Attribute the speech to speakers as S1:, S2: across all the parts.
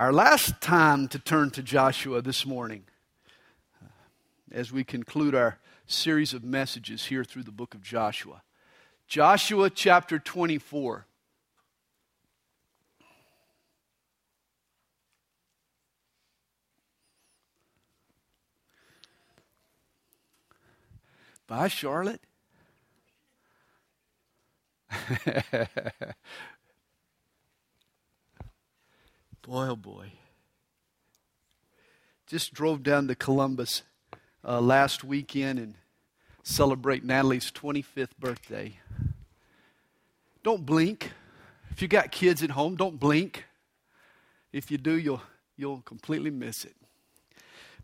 S1: Our last time to turn to Joshua this morning as we conclude our series of messages here through the book of Joshua. Joshua chapter 24. Bye, Charlotte. boy, oh boy. Just drove down to Columbus uh, last weekend and celebrate Natalie's 25th birthday. Don't blink. If you got kids at home, don't blink. If you do, you'll, you'll completely miss it.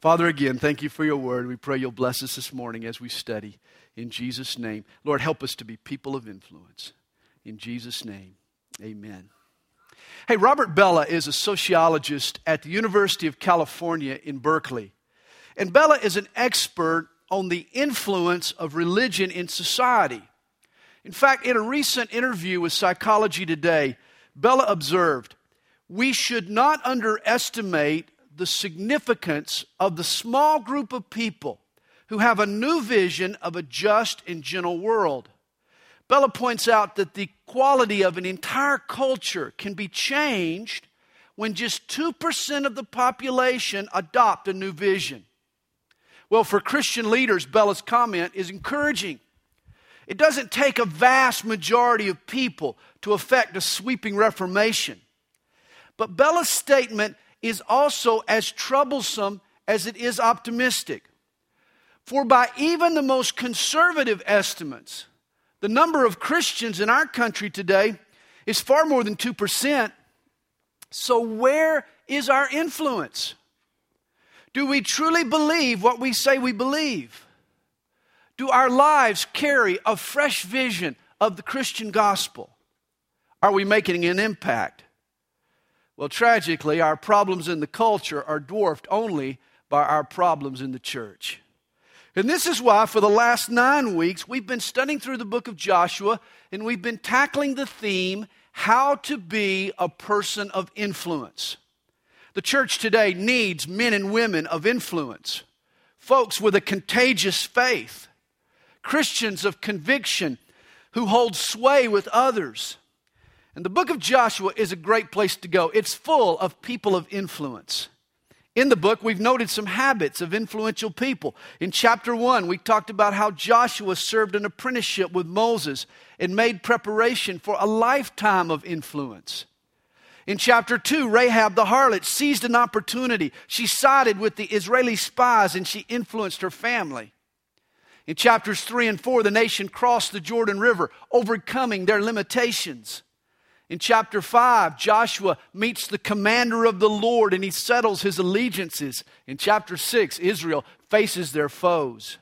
S1: Father, again, thank you for your word. We pray you'll bless us this morning as we study. In Jesus' name. Lord, help us to be people of influence. In Jesus' name, amen. Hey, Robert Bellah is a sociologist at the University of California in Berkeley. And Bellah is an expert on the influence of religion in society. In fact, in a recent interview with Psychology Today, Bellah observed, We should not underestimate the significance of the small group of people who have a new vision of a just and gentle world. Bellah points out that the quality of an entire culture can be changed when just 2% of the population adopt a new vision. Well, for Christian leaders, Bellah's comment is encouraging. It doesn't take a vast majority of people to effect a sweeping reformation. But Bellah's statement is also as troublesome as it is optimistic. For by even the most conservative estimates, the number of Christians in our country today is far more than 2%. So, where is our influence? Do we truly believe what we say we believe? Do our lives carry a fresh vision of the Christian gospel? Are we making an impact? Well, tragically, our problems in the culture are dwarfed only by our problems in the church. And this is why, for the last nine weeks, we've been studying through the book of Joshua and we've been tackling the theme how to be a person of influence. The church today needs men and women of influence, folks with a contagious faith, Christians of conviction who hold sway with others and the book of Joshua is a great place to go. It's full of people of influence. In the book, we've noted some habits of influential people. In chapter 1, we talked about how Joshua served an apprenticeship with Moses and made preparation for a lifetime of influence. In chapter 2, Rahab the harlot seized an opportunity. She sided with the Israeli spies and she influenced her family. In chapters 3 and 4, the nation crossed the Jordan River, overcoming their limitations. In chapter 5, Joshua meets the commander of the Lord and he settles his allegiances. In chapter 6, Israel faces their foes.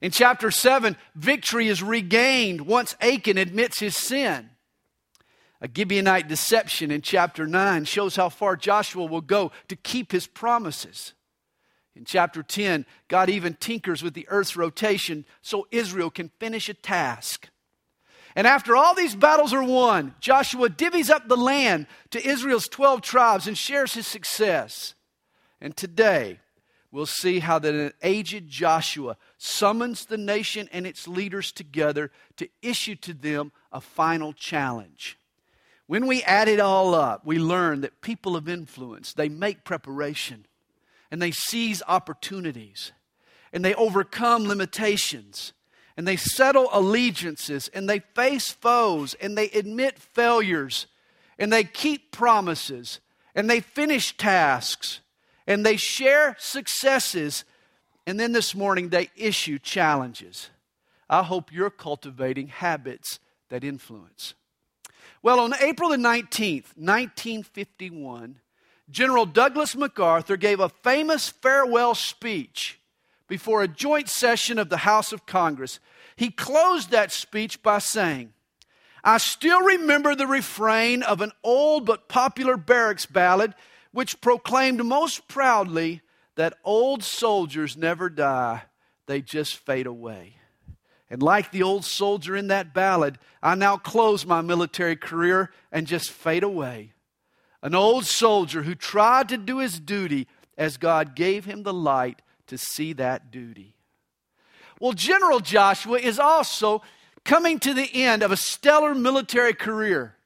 S1: In chapter 7, victory is regained once Achan admits his sin. A Gibeonite deception in chapter 9 shows how far Joshua will go to keep his promises. In chapter 10, God even tinkers with the earth's rotation so Israel can finish a task. And after all these battles are won, Joshua divvies up the land to Israel's 12 tribes and shares his success. And today, we'll see how that an aged Joshua summons the nation and its leaders together to issue to them a final challenge. When we add it all up, we learn that people of influence, they make preparation and they seize opportunities and they overcome limitations and they settle allegiances and they face foes and they admit failures and they keep promises and they finish tasks and they share successes and then this morning they issue challenges. I hope you're cultivating habits that influence. Well, on April the 19th, 1951, General Douglas MacArthur gave a famous farewell speech before a joint session of the House of Congress he closed that speech by saying, I still remember the refrain of an old but popular barracks ballad which proclaimed most proudly that old soldiers never die, they just fade away. And like the old soldier in that ballad, I now close my military career and just fade away. an old soldier who tried to do his duty as God gave him the light to see that duty. Well, General Joshua is also coming to the end of a stellar military career.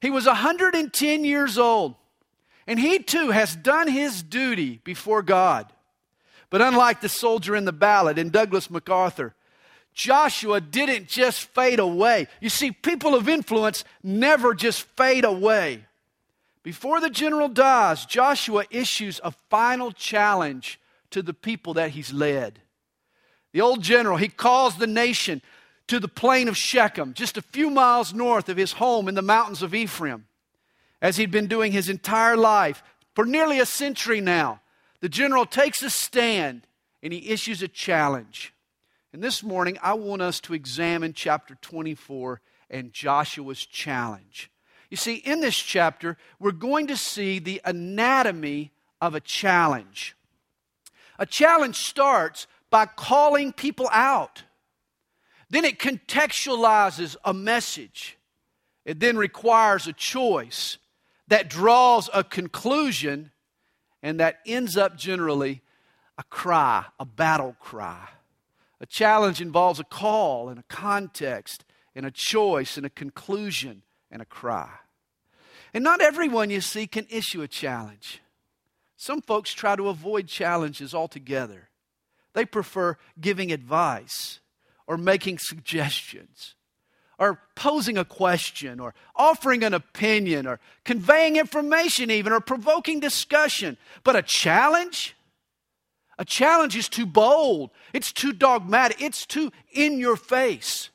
S1: He was 110 years old, and he too has done his duty before God. But unlike the soldier in the ballad in Douglas MacArthur, Joshua didn't just fade away. You see, people of influence never just fade away. Before the general dies, Joshua issues a final challenge to the people that he's led. The old general, he calls the nation to the plain of Shechem, just a few miles north of his home in the mountains of Ephraim, as he'd been doing his entire life for nearly a century now. The general takes a stand and he issues a challenge. And this morning, I want us to examine chapter 24 and Joshua's challenge. You see, in this chapter, we're going to see the anatomy of a challenge. A challenge starts by calling people out, then it contextualizes a message. It then requires a choice that draws a conclusion and that ends up generally a cry, a battle cry. A challenge involves a call and a context and a choice and a conclusion and a cry. And not everyone, you see, can issue a challenge. Some folks try to avoid challenges altogether. They prefer giving advice or making suggestions or posing a question or offering an opinion or conveying information, even or provoking discussion. But a challenge? A challenge is too bold, it's too dogmatic, it's too in your face.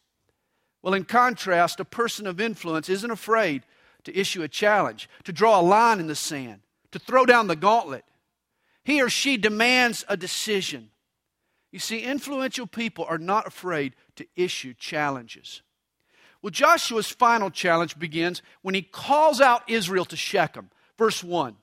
S1: Well, in contrast, a person of influence isn't afraid to issue a challenge, to draw a line in the sand, to throw down the gauntlet. He or she demands a decision. You see, influential people are not afraid to issue challenges. Well, Joshua's final challenge begins when he calls out Israel to Shechem. Verse 1.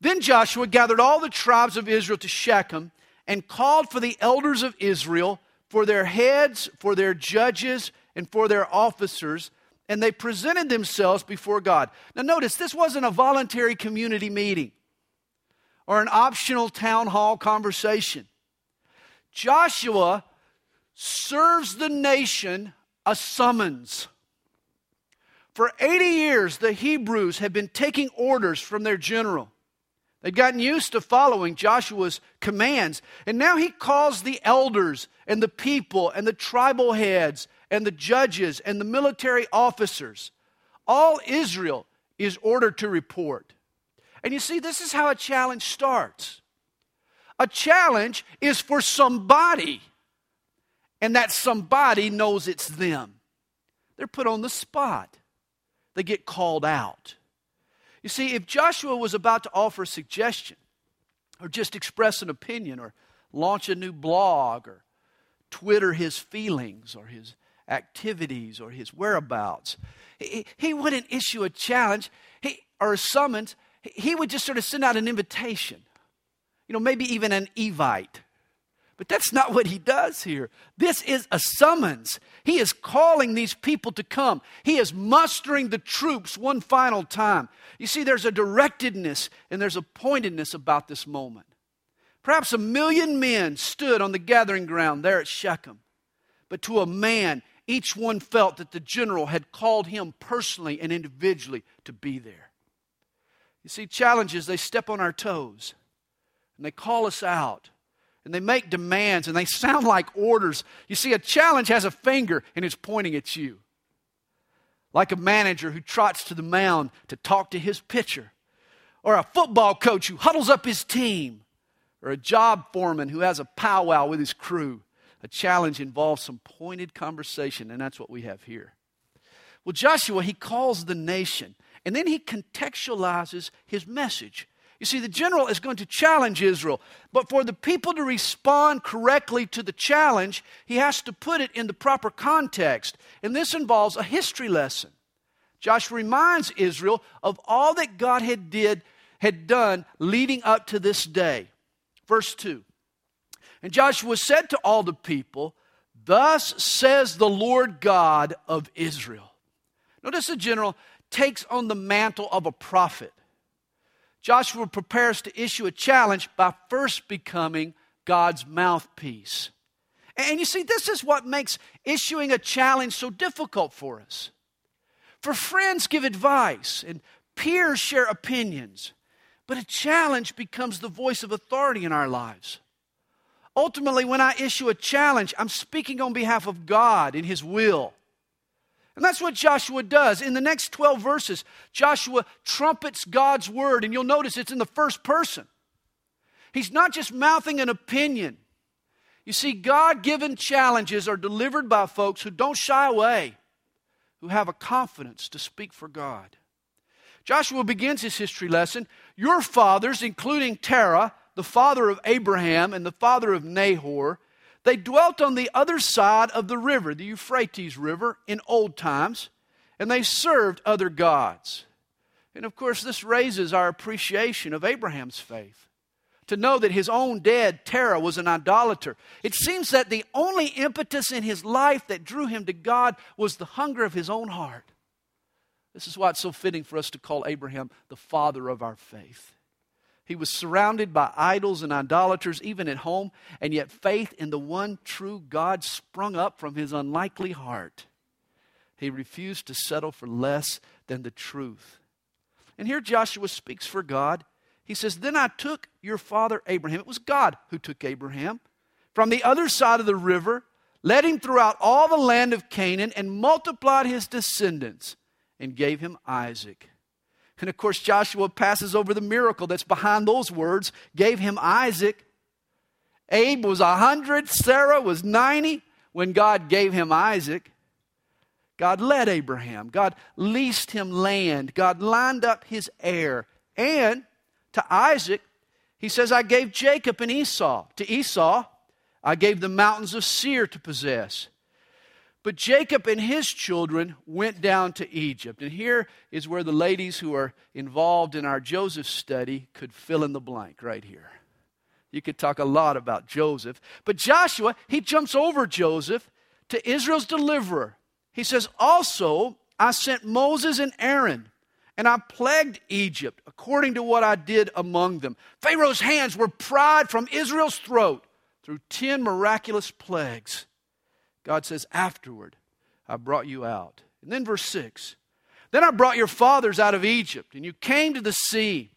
S1: Then Joshua gathered all the tribes of Israel to Shechem and called for the elders of Israel, for their heads, for their judges, and for their officers, and they presented themselves before God. Now, notice this wasn't a voluntary community meeting or an optional town hall conversation. Joshua serves the nation a summons. For 80 years, the Hebrews have been taking orders from their general. They'd gotten used to following Joshua's commands. And now he calls the elders and the people and the tribal heads and the judges and the military officers. All Israel is ordered to report. And you see, this is how a challenge starts. A challenge is for somebody, and that somebody knows it's them. They're put on the spot, they get called out. You see, if Joshua was about to offer a suggestion, or just express an opinion, or launch a new blog, or Twitter his feelings, or his activities, or his whereabouts, he, he wouldn't issue a challenge he, or a summons. He would just sort of send out an invitation, you know, maybe even an evite. But that's not what he does here. This is a summons. He is calling these people to come. He is mustering the troops one final time. You see, there's a directedness and there's a pointedness about this moment. Perhaps a million men stood on the gathering ground there at Shechem. But to a man, each one felt that the general had called him personally and individually to be there. You see, challenges, they step on our toes and they call us out and they make demands and they sound like orders. You see, a challenge has a finger and it's pointing at you. Like a manager who trots to the mound to talk to his pitcher, or a football coach who huddles up his team, or a job foreman who has a powwow with his crew. A challenge involves some pointed conversation, and that's what we have here. Well, Joshua, he calls the nation, and then he contextualizes his message. You see, the general is going to challenge Israel, but for the people to respond correctly to the challenge, he has to put it in the proper context. And this involves a history lesson. Joshua reminds Israel of all that God had did had done leading up to this day. Verse 2. And Joshua said to all the people, Thus says the Lord God of Israel. Notice the general takes on the mantle of a prophet. Joshua prepares to issue a challenge by first becoming God's mouthpiece. And you see, this is what makes issuing a challenge so difficult for us. For friends give advice and peers share opinions, but a challenge becomes the voice of authority in our lives. Ultimately, when I issue a challenge, I'm speaking on behalf of God in His will. And that's what Joshua does. In the next 12 verses, Joshua trumpets God's word, and you'll notice it's in the first person. He's not just mouthing an opinion. You see, God given challenges are delivered by folks who don't shy away, who have a confidence to speak for God. Joshua begins his history lesson. Your fathers, including Terah, the father of Abraham and the father of Nahor, they dwelt on the other side of the river, the Euphrates River, in old times, and they served other gods. And of course, this raises our appreciation of Abraham's faith. To know that his own dad, Terah, was an idolater. It seems that the only impetus in his life that drew him to God was the hunger of his own heart. This is why it's so fitting for us to call Abraham the father of our faith. He was surrounded by idols and idolaters, even at home, and yet faith in the one true God sprung up from his unlikely heart. He refused to settle for less than the truth. And here Joshua speaks for God. He says, Then I took your father Abraham. It was God who took Abraham from the other side of the river, led him throughout all the land of Canaan, and multiplied his descendants, and gave him Isaac. And of course, Joshua passes over the miracle that's behind those words, gave him Isaac. Abe was 100, Sarah was 90 when God gave him Isaac. God led Abraham. God leased him land. God lined up his heir. And to Isaac, he says, I gave Jacob and Esau. To Esau, I gave the mountains of Seir to possess. But Jacob and his children went down to Egypt. And here is where the ladies who are involved in our Joseph study could fill in the blank right here. You could talk a lot about Joseph. But Joshua, he jumps over Joseph to Israel's deliverer. He says, Also, I sent Moses and Aaron, and I plagued Egypt according to what I did among them. Pharaoh's hands were pried from Israel's throat through 10 miraculous plagues. God says, Afterward, I brought you out. And then verse 6 Then I brought your fathers out of Egypt, and you came to the sea.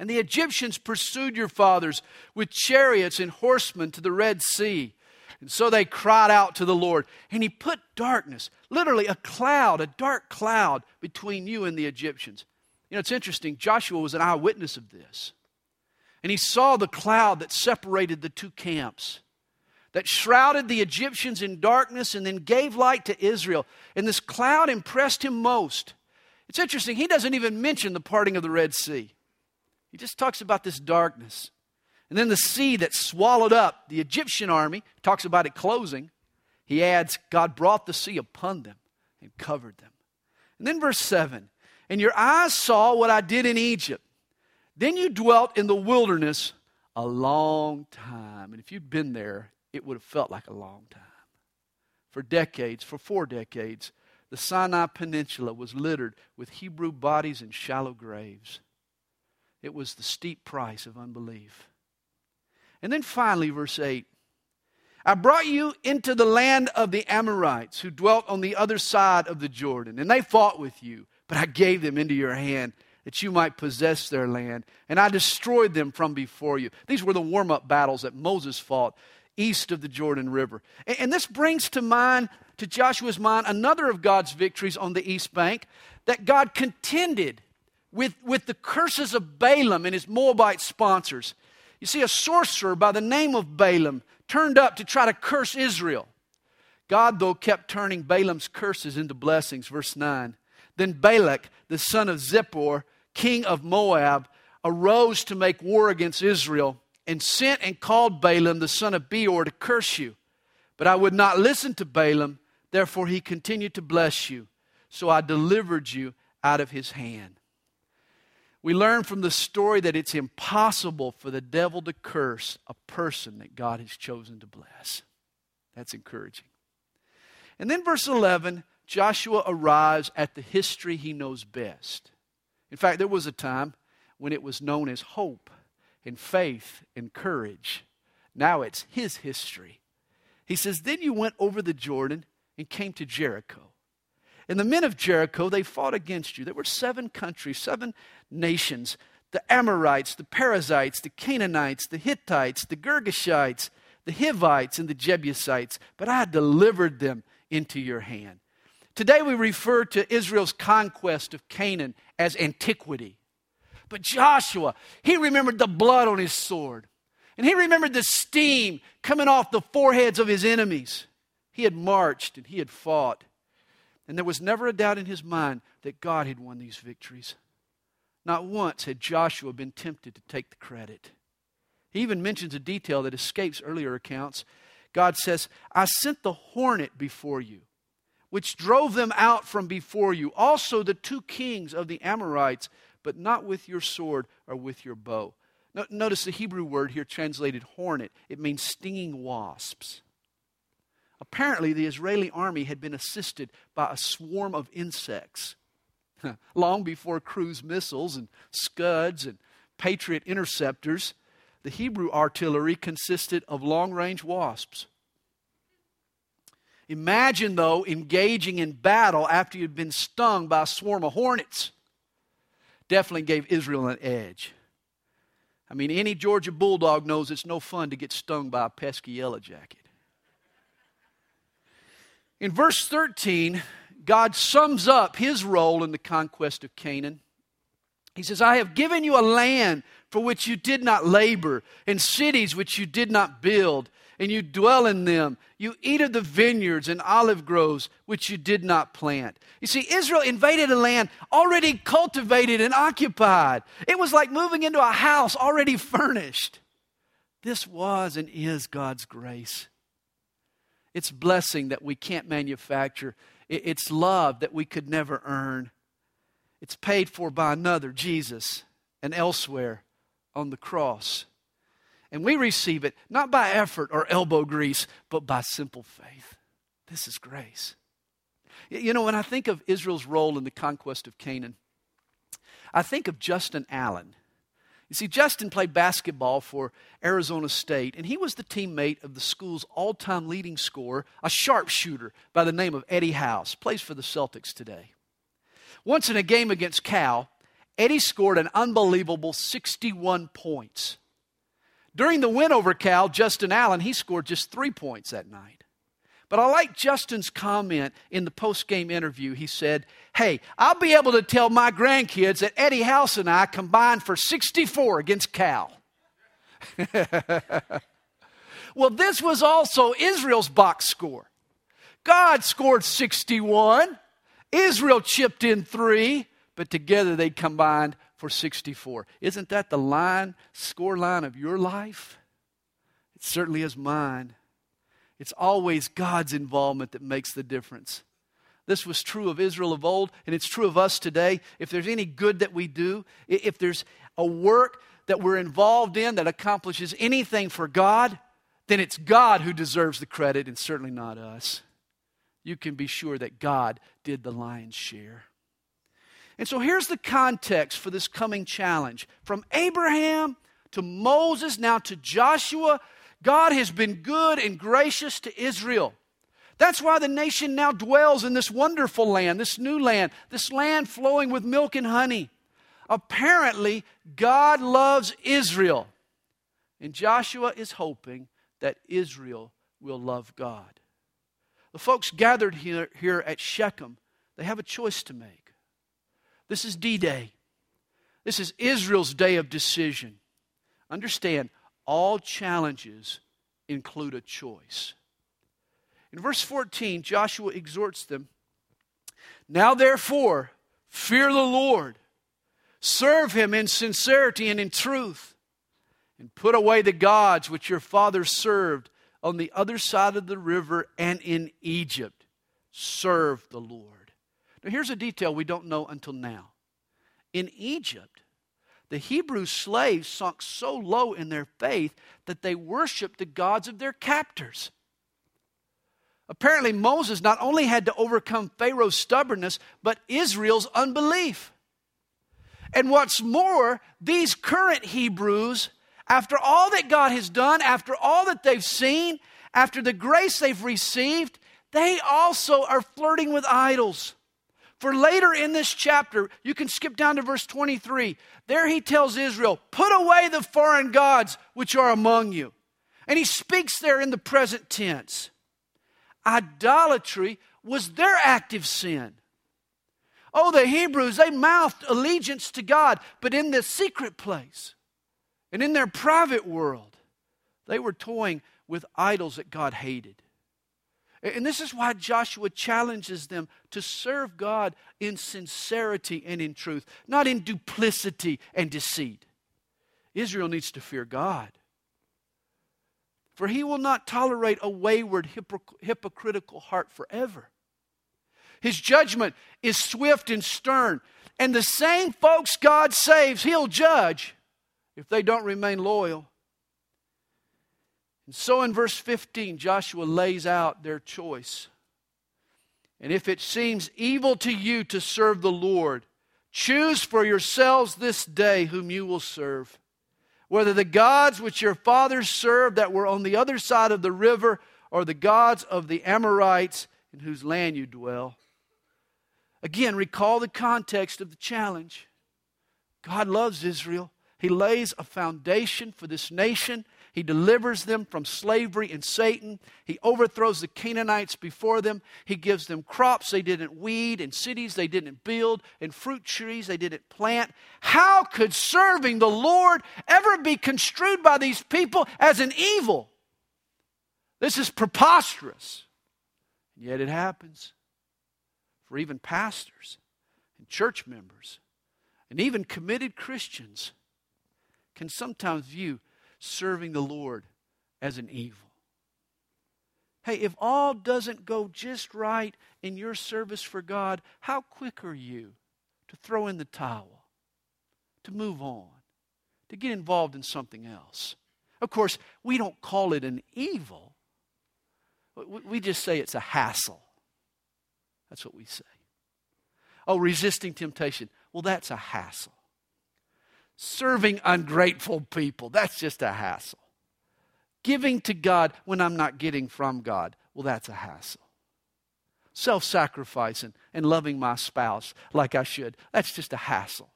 S1: And the Egyptians pursued your fathers with chariots and horsemen to the Red Sea. And so they cried out to the Lord. And he put darkness, literally a cloud, a dark cloud between you and the Egyptians. You know, it's interesting. Joshua was an eyewitness of this. And he saw the cloud that separated the two camps that shrouded the Egyptians in darkness and then gave light to Israel. And this cloud impressed him most. It's interesting, he doesn't even mention the parting of the Red Sea. He just talks about this darkness. And then the sea that swallowed up the Egyptian army, talks about it closing. He adds, God brought the sea upon them and covered them. And then verse 7 And your eyes saw what I did in Egypt. Then you dwelt in the wilderness a long time. And if you've been there, it would have felt like a long time. For decades, for four decades, the Sinai Peninsula was littered with Hebrew bodies and shallow graves. It was the steep price of unbelief. And then finally, verse 8 I brought you into the land of the Amorites who dwelt on the other side of the Jordan, and they fought with you, but I gave them into your hand that you might possess their land, and I destroyed them from before you. These were the warm up battles that Moses fought east of the Jordan River. And this brings to mind, to Joshua's mind, another of God's victories on the east bank that God contended with, with the curses of Balaam and his Moabite sponsors. You see, a sorcerer by the name of Balaam turned up to try to curse Israel. God, though, kept turning Balaam's curses into blessings. Verse 9. Then Balak, the son of Zippor, king of Moab, arose to make war against Israel and sent and called Balaam the son of Beor to curse you. But I would not listen to Balaam, therefore he continued to bless you. So I delivered you out of his hand. We learn from the story that it's impossible for the devil to curse a person that God has chosen to bless. That's encouraging. And then, verse 11, Joshua arrives at the history he knows best. In fact, there was a time when it was known as hope and faith and courage. Now it's his history. He says, Then you went over the Jordan and came to Jericho. And the men of Jericho, they fought against you. There were seven countries, seven nations the Amorites, the Perizzites, the Canaanites, the Hittites, the Girgashites, the Hivites, and the Jebusites. But I delivered them into your hand. Today we refer to Israel's conquest of Canaan as antiquity. But Joshua, he remembered the blood on his sword. And he remembered the steam coming off the foreheads of his enemies. He had marched and he had fought. And there was never a doubt in his mind that God had won these victories. Not once had Joshua been tempted to take the credit. He even mentions a detail that escapes earlier accounts. God says, I sent the hornet before you, which drove them out from before you, also the two kings of the Amorites, but not with your sword or with your bow. Notice the Hebrew word here translated hornet, it means stinging wasps. Apparently, the Israeli army had been assisted by a swarm of insects. Long before cruise missiles and Scuds and Patriot interceptors, the Hebrew artillery consisted of long range wasps. Imagine, though, engaging in battle after you'd been stung by a swarm of hornets. Definitely gave Israel an edge. I mean, any Georgia Bulldog knows it's no fun to get stung by a pesky yellow jacket. In verse 13, God sums up his role in the conquest of Canaan. He says, I have given you a land for which you did not labor, and cities which you did not build, and you dwell in them. You eat of the vineyards and olive groves which you did not plant. You see, Israel invaded a land already cultivated and occupied. It was like moving into a house already furnished. This was and is God's grace. It's blessing that we can't manufacture. It's love that we could never earn. It's paid for by another, Jesus, and elsewhere on the cross. And we receive it not by effort or elbow grease, but by simple faith. This is grace. You know, when I think of Israel's role in the conquest of Canaan, I think of Justin Allen. You see, Justin played basketball for Arizona State, and he was the teammate of the school's all time leading scorer, a sharpshooter by the name of Eddie House, plays for the Celtics today. Once in a game against Cal, Eddie scored an unbelievable 61 points. During the win over Cal, Justin Allen, he scored just three points that night. But I like Justin's comment in the post game interview. He said, Hey, I'll be able to tell my grandkids that Eddie House and I combined for 64 against Cal. well, this was also Israel's box score. God scored 61, Israel chipped in three, but together they combined for 64. Isn't that the line, score line of your life? It certainly is mine. It's always God's involvement that makes the difference. This was true of Israel of old, and it's true of us today. If there's any good that we do, if there's a work that we're involved in that accomplishes anything for God, then it's God who deserves the credit and certainly not us. You can be sure that God did the lion's share. And so here's the context for this coming challenge. From Abraham to Moses, now to Joshua, God has been good and gracious to Israel. That's why the nation now dwells in this wonderful land, this new land, this land flowing with milk and honey. Apparently, God loves Israel. And Joshua is hoping that Israel will love God. The folks gathered here, here at Shechem, they have a choice to make. This is D Day. This is Israel's day of decision. Understand, all challenges include a choice. In verse 14, Joshua exhorts them Now therefore, fear the Lord, serve him in sincerity and in truth, and put away the gods which your fathers served on the other side of the river and in Egypt. Serve the Lord. Now, here's a detail we don't know until now. In Egypt, the Hebrew slaves sunk so low in their faith that they worshiped the gods of their captors. Apparently, Moses not only had to overcome Pharaoh's stubbornness, but Israel's unbelief. And what's more, these current Hebrews, after all that God has done, after all that they've seen, after the grace they've received, they also are flirting with idols. For later in this chapter, you can skip down to verse 23. There he tells Israel, Put away the foreign gods which are among you. And he speaks there in the present tense. Idolatry was their active sin. Oh, the Hebrews, they mouthed allegiance to God, but in the secret place and in their private world, they were toying with idols that God hated. And this is why Joshua challenges them to serve God in sincerity and in truth, not in duplicity and deceit. Israel needs to fear God. For he will not tolerate a wayward, hypocritical heart forever. His judgment is swift and stern. And the same folks God saves, he'll judge if they don't remain loyal. And so in verse 15, Joshua lays out their choice. And if it seems evil to you to serve the Lord, choose for yourselves this day whom you will serve. Whether the gods which your fathers served that were on the other side of the river, or the gods of the Amorites in whose land you dwell. Again, recall the context of the challenge. God loves Israel. He lays a foundation for this nation he delivers them from slavery and Satan. He overthrows the Canaanites before them. He gives them crops they didn't weed, and cities they didn't build, and fruit trees they didn't plant. How could serving the Lord ever be construed by these people as an evil? This is preposterous. And yet it happens for even pastors and church members and even committed Christians can sometimes view serving the Lord as an evil. Hey, if all doesn't go just right in your service for God, how quick are you to throw in the towel, to move on, to get involved in something else? Of course, we don't call it an evil, we just say it's a hassle. That's what we say. Oh, resisting temptation. Well, that's a hassle. Serving ungrateful people, that's just a hassle. Giving to God when I'm not getting from God, well, that's a hassle. Self sacrificing and loving my spouse like I should, that's just a hassle.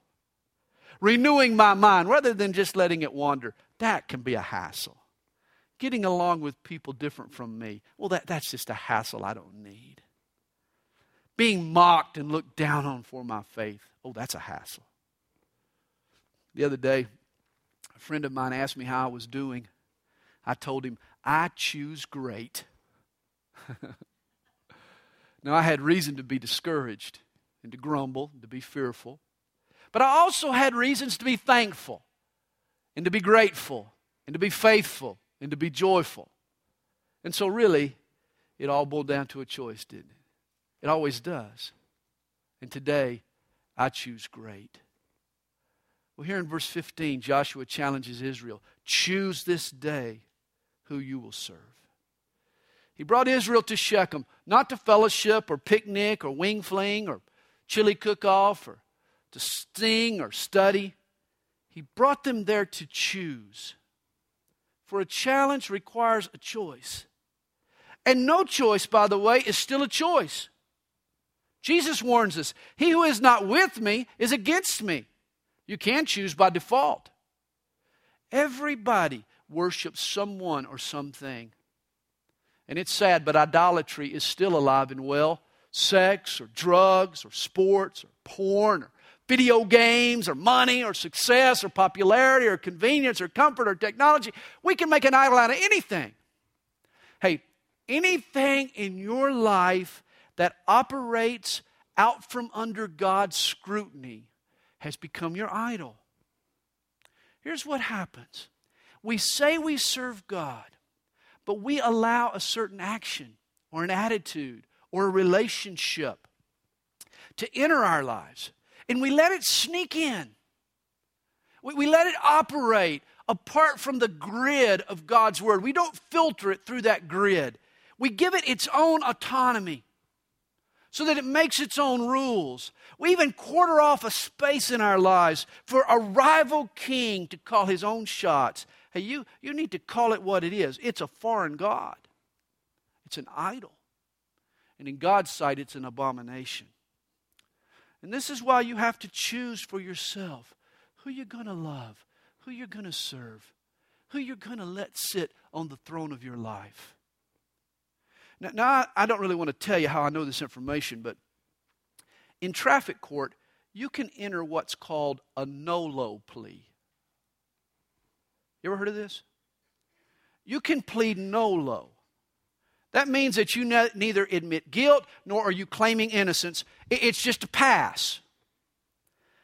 S1: Renewing my mind rather than just letting it wander, that can be a hassle. Getting along with people different from me, well, that, that's just a hassle I don't need. Being mocked and looked down on for my faith, oh, that's a hassle. The other day, a friend of mine asked me how I was doing. I told him, I choose great. now, I had reason to be discouraged and to grumble and to be fearful, but I also had reasons to be thankful and to be grateful and to be faithful and to be joyful. And so, really, it all boiled down to a choice, didn't it? It always does. And today, I choose great. Well, here in verse 15, Joshua challenges Israel choose this day who you will serve. He brought Israel to Shechem, not to fellowship or picnic or wing fling or chili cook off or to sing or study. He brought them there to choose. For a challenge requires a choice. And no choice, by the way, is still a choice. Jesus warns us He who is not with me is against me. You can choose by default. Everybody worships someone or something. And it's sad, but idolatry is still alive and well. Sex or drugs or sports or porn or video games or money or success or popularity or convenience or comfort or technology. We can make an idol out of anything. Hey, anything in your life that operates out from under God's scrutiny has become your idol. Here's what happens we say we serve God, but we allow a certain action or an attitude or a relationship to enter our lives, and we let it sneak in. We, we let it operate apart from the grid of God's Word. We don't filter it through that grid, we give it its own autonomy. So that it makes its own rules. We even quarter off a space in our lives for a rival king to call his own shots. Hey, you, you need to call it what it is it's a foreign God, it's an idol. And in God's sight, it's an abomination. And this is why you have to choose for yourself who you're going to love, who you're going to serve, who you're going to let sit on the throne of your life. Now, now, I don't really want to tell you how I know this information, but in traffic court, you can enter what's called a nolo plea. You ever heard of this? You can plead nolo. That means that you ne- neither admit guilt nor are you claiming innocence. It's just a pass.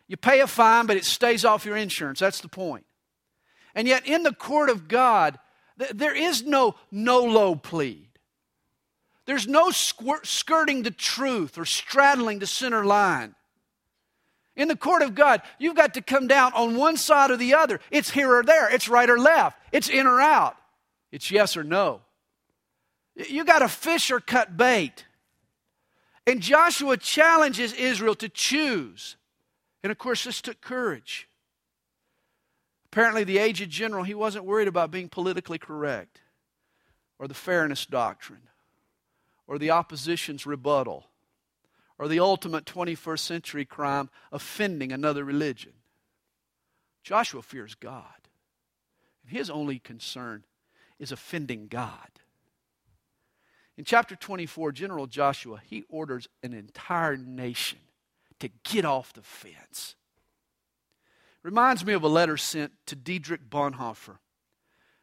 S1: You pay a fine, but it stays off your insurance. That's the point. And yet, in the court of God, th- there is no nolo plea. There's no skirting the truth or straddling the center line. In the court of God, you've got to come down on one side or the other. It's here or there, it's right or left, it's in or out, it's yes or no. You got to fish or cut bait. And Joshua challenges Israel to choose. And of course, this took courage. Apparently, the aged general, he wasn't worried about being politically correct or the fairness doctrine or the opposition's rebuttal or the ultimate 21st century crime, offending another religion. Joshua fears God. And his only concern is offending God. In chapter 24, General Joshua, he orders an entire nation to get off the fence. Reminds me of a letter sent to Dietrich Bonhoeffer.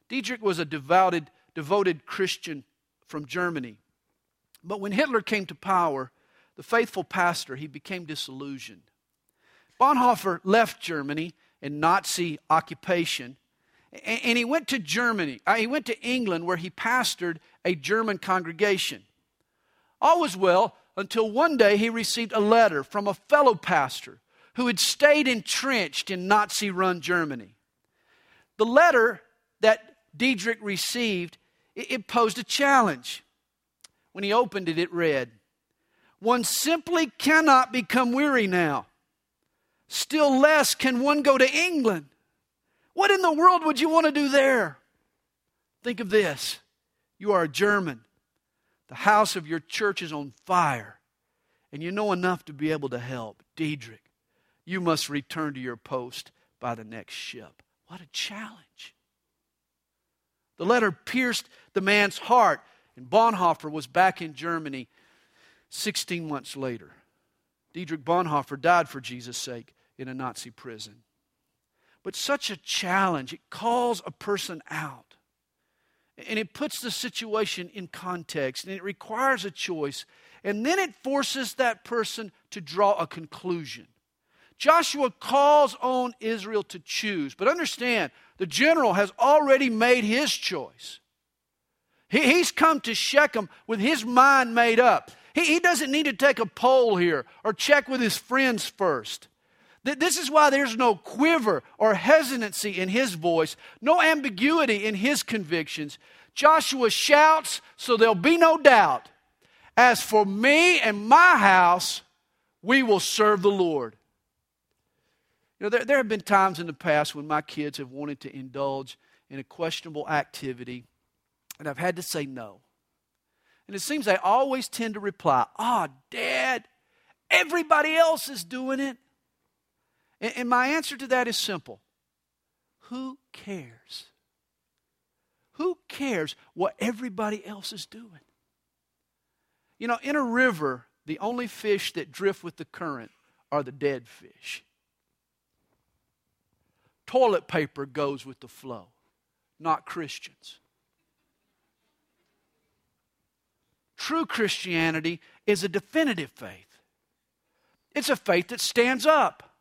S1: Dietrich was a devoted, devoted Christian from Germany. But when Hitler came to power, the faithful pastor, he became disillusioned. Bonhoeffer left Germany in Nazi occupation, and he went to Germany. Uh, he went to England where he pastored a German congregation. All was well until one day he received a letter from a fellow pastor who had stayed entrenched in Nazi run Germany. The letter that Dietrich received, it posed a challenge. When he opened it, it read, One simply cannot become weary now. Still less can one go to England. What in the world would you want to do there? Think of this you are a German. The house of your church is on fire, and you know enough to be able to help. Dietrich, you must return to your post by the next ship. What a challenge. The letter pierced the man's heart and Bonhoeffer was back in Germany 16 months later. Dietrich Bonhoeffer died for Jesus' sake in a Nazi prison. But such a challenge, it calls a person out. And it puts the situation in context and it requires a choice. And then it forces that person to draw a conclusion. Joshua calls on Israel to choose. But understand, the general has already made his choice. He, he's come to Shechem with his mind made up. He, he doesn't need to take a poll here or check with his friends first. This is why there's no quiver or hesitancy in his voice, no ambiguity in his convictions. Joshua shouts, so there'll be no doubt. As for me and my house, we will serve the Lord. You know, there, there have been times in the past when my kids have wanted to indulge in a questionable activity and I've had to say no. And it seems I always tend to reply, Ah, oh, Dad, everybody else is doing it. And, and my answer to that is simple Who cares? Who cares what everybody else is doing? You know, in a river, the only fish that drift with the current are the dead fish. Toilet paper goes with the flow, not Christians. True Christianity is a definitive faith, it's a faith that stands up.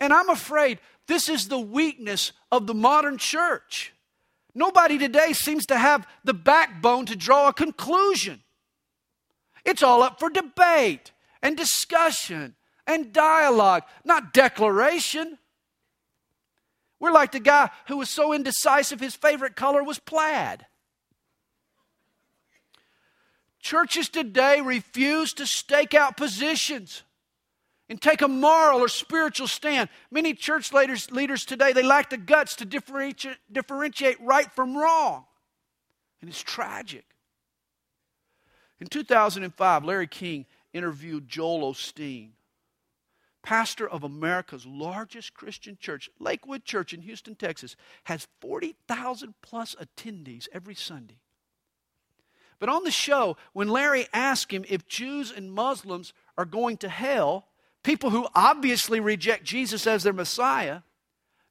S1: And I'm afraid this is the weakness of the modern church. Nobody today seems to have the backbone to draw a conclusion. It's all up for debate and discussion and dialogue, not declaration. We're like the guy who was so indecisive his favorite color was plaid. Churches today refuse to stake out positions and take a moral or spiritual stand. Many church leaders, leaders today, they lack the guts to differentiate, differentiate right from wrong. And it's tragic. In 2005, Larry King interviewed Joel Osteen, pastor of America's largest Christian church, Lakewood Church in Houston, Texas, has 40,000 plus attendees every Sunday. But on the show, when Larry asked him if Jews and Muslims are going to hell, people who obviously reject Jesus as their Messiah,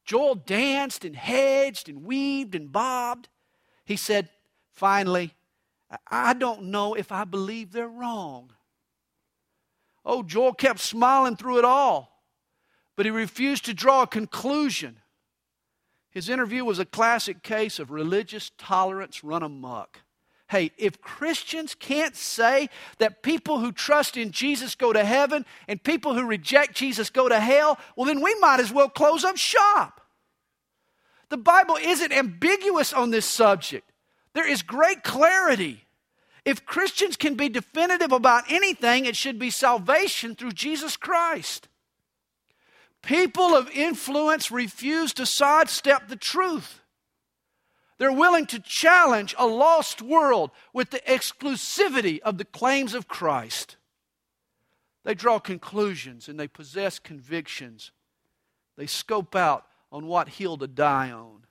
S1: Joel danced and hedged and weaved and bobbed. He said, finally, I don't know if I believe they're wrong. Oh, Joel kept smiling through it all, but he refused to draw a conclusion. His interview was a classic case of religious tolerance run amok. Hey, if Christians can't say that people who trust in Jesus go to heaven and people who reject Jesus go to hell, well, then we might as well close up shop. The Bible isn't ambiguous on this subject, there is great clarity. If Christians can be definitive about anything, it should be salvation through Jesus Christ. People of influence refuse to sidestep the truth. They're willing to challenge a lost world with the exclusivity of the claims of Christ. They draw conclusions and they possess convictions. They scope out on what hill to die on.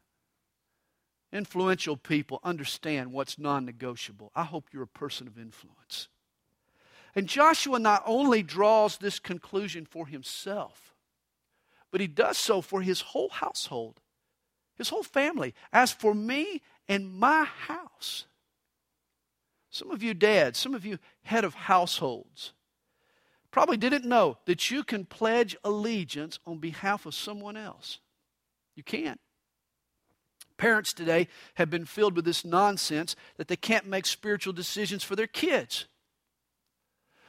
S1: Influential people understand what's non negotiable. I hope you're a person of influence. And Joshua not only draws this conclusion for himself, but he does so for his whole household his whole family. As for me and my house, some of you dads, some of you head of households, probably didn't know that you can pledge allegiance on behalf of someone else. You can't. Parents today have been filled with this nonsense that they can't make spiritual decisions for their kids.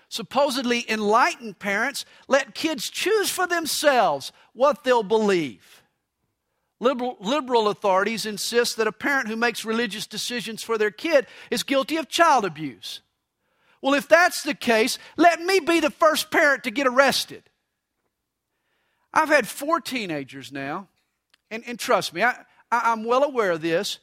S1: Supposedly enlightened parents let kids choose for themselves what they'll believe. Liberal, liberal authorities insist that a parent who makes religious decisions for their kid is guilty of child abuse. Well, if that's the case, let me be the first parent to get arrested. I've had four teenagers now, and, and trust me, I, I, I'm well aware of this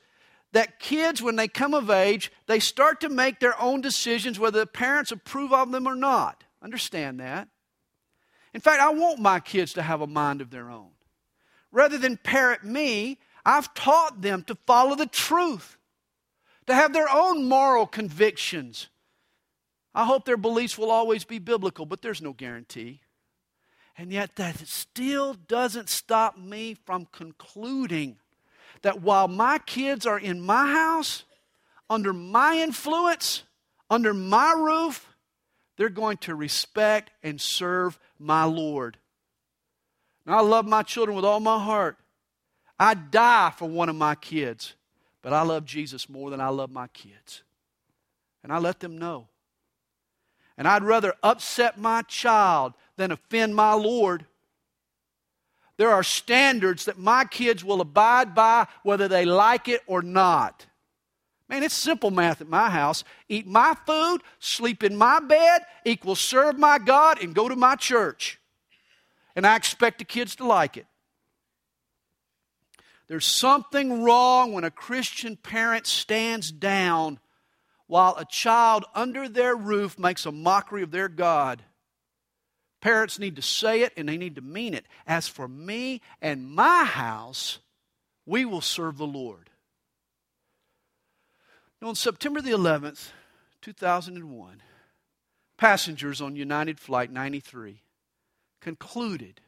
S1: that kids, when they come of age, they start to make their own decisions whether the parents approve of them or not. Understand that. In fact, I want my kids to have a mind of their own rather than parrot me, I've taught them to follow the truth, to have their own moral convictions. I hope their beliefs will always be biblical, but there's no guarantee. And yet, that still doesn't stop me from concluding that while my kids are in my house, under my influence, under my roof, they're going to respect and serve my Lord. I love my children with all my heart. I'd die for one of my kids, but I love Jesus more than I love my kids. And I let them know. And I'd rather upset my child than offend my Lord. There are standards that my kids will abide by whether they like it or not. Man, it's simple math at my house. Eat my food, sleep in my bed, equals serve my God, and go to my church and I expect the kids to like it. There's something wrong when a Christian parent stands down while a child under their roof makes a mockery of their God. Parents need to say it and they need to mean it. As for me and my house, we will serve the Lord. Now, on September the 11th, 2001, passengers on United Flight 93 concluded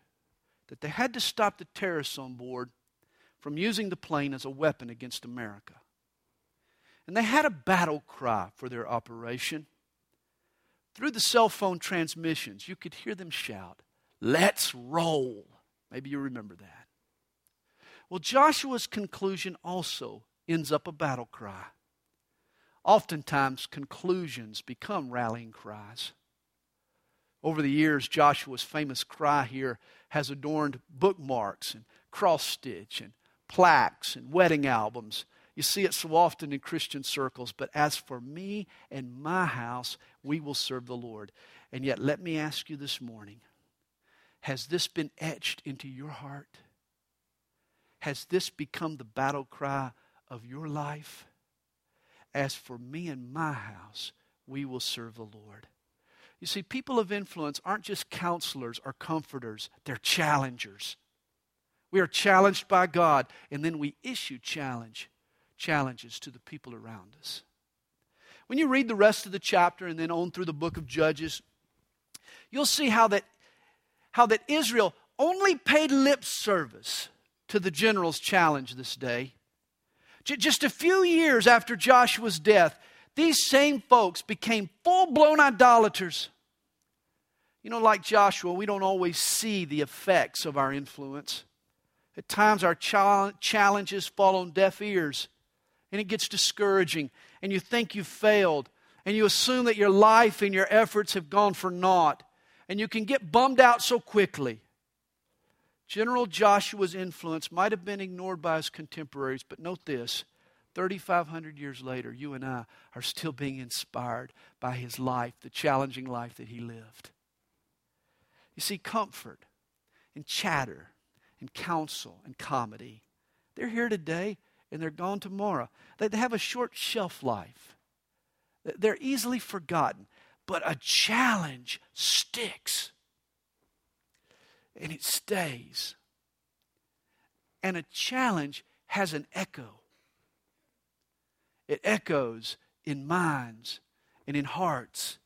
S1: that they had to stop the terrorists on board from using the plane as a weapon against America. And they had a battle cry for their operation. Through the cell phone transmissions, you could hear them shout, Let's roll. Maybe you remember that. Well, Joshua's conclusion also ends up a battle cry. Oftentimes, conclusions become rallying cries. Over the years, Joshua's famous cry here has adorned bookmarks and cross stitch and plaques and wedding albums. You see it so often in Christian circles. But as for me and my house, we will serve the Lord. And yet, let me ask you this morning has this been etched into your heart? Has this become the battle cry of your life? As for me and my house, we will serve the Lord. You see, people of influence aren't just counselors or comforters, they're challengers. We are challenged by God, and then we issue challenge, challenges to the people around us. When you read the rest of the chapter and then on through the book of Judges, you'll see how that, how that Israel only paid lip service to the general's challenge this day. J- just a few years after Joshua's death, these same folks became full blown idolaters. You know, like Joshua, we don't always see the effects of our influence. At times, our challenges fall on deaf ears, and it gets discouraging, and you think you've failed, and you assume that your life and your efforts have gone for naught, and you can get bummed out so quickly. General Joshua's influence might have been ignored by his contemporaries, but note this 3,500 years later, you and I are still being inspired by his life, the challenging life that he lived. You see, comfort and chatter and counsel and comedy, they're here today and they're gone tomorrow. They have a short shelf life, they're easily forgotten. But a challenge sticks and it stays. And a challenge has an echo. It echoes in minds and in hearts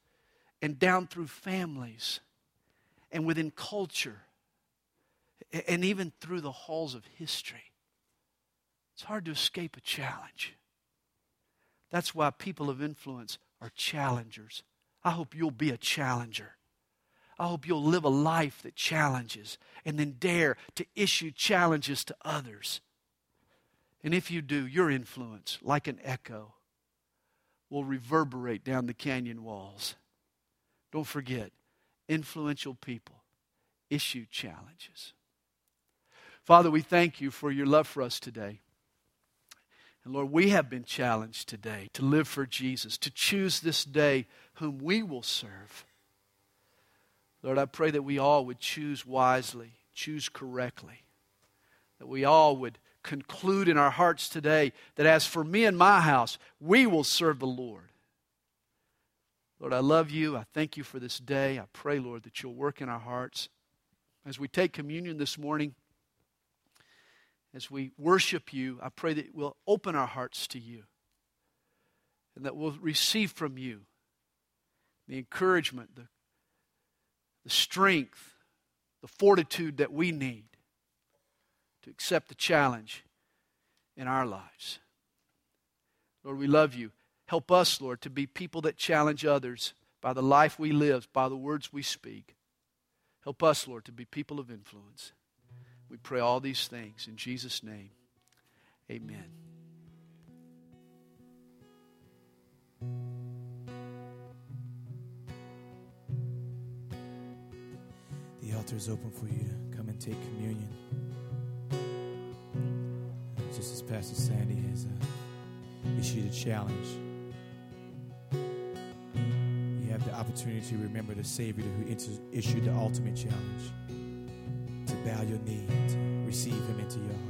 S1: and down through families and within culture and even through the halls of history. It's hard to escape a challenge. That's why people of influence are challengers. I hope you'll be a challenger. I hope you'll live a life that challenges and then dare to issue challenges to others. And if you do, your influence, like an echo, will reverberate down the canyon walls. Don't forget, influential people issue challenges. Father, we thank you for your love for us today. And Lord, we have been challenged today to live for Jesus, to choose this day whom we will serve. Lord, I pray that we all would choose wisely, choose correctly, that we all would conclude in our hearts today that as for me and my house, we will serve the Lord. Lord, I love you. I thank you for this day. I pray, Lord, that you'll work in our hearts. As we take communion this morning, as we worship you, I pray that we'll open our hearts to you and that we'll receive from you the encouragement, the the strength, the fortitude that we need to accept the challenge in our lives. Lord, we love you. Help us, Lord, to be people that challenge others by the life we live, by the words we speak. Help us, Lord, to be people of influence. We pray all these things in Jesus' name. Amen.
S2: The altar is open for you to come and take communion. Just as Pastor Sandy has uh, issued a challenge, you have the opportunity to remember the Savior who issued the ultimate challenge to bow your knee, to receive Him into your heart.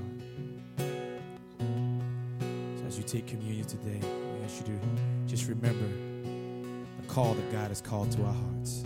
S2: So as you take communion today, I ask you to just remember the call that God has called to our hearts.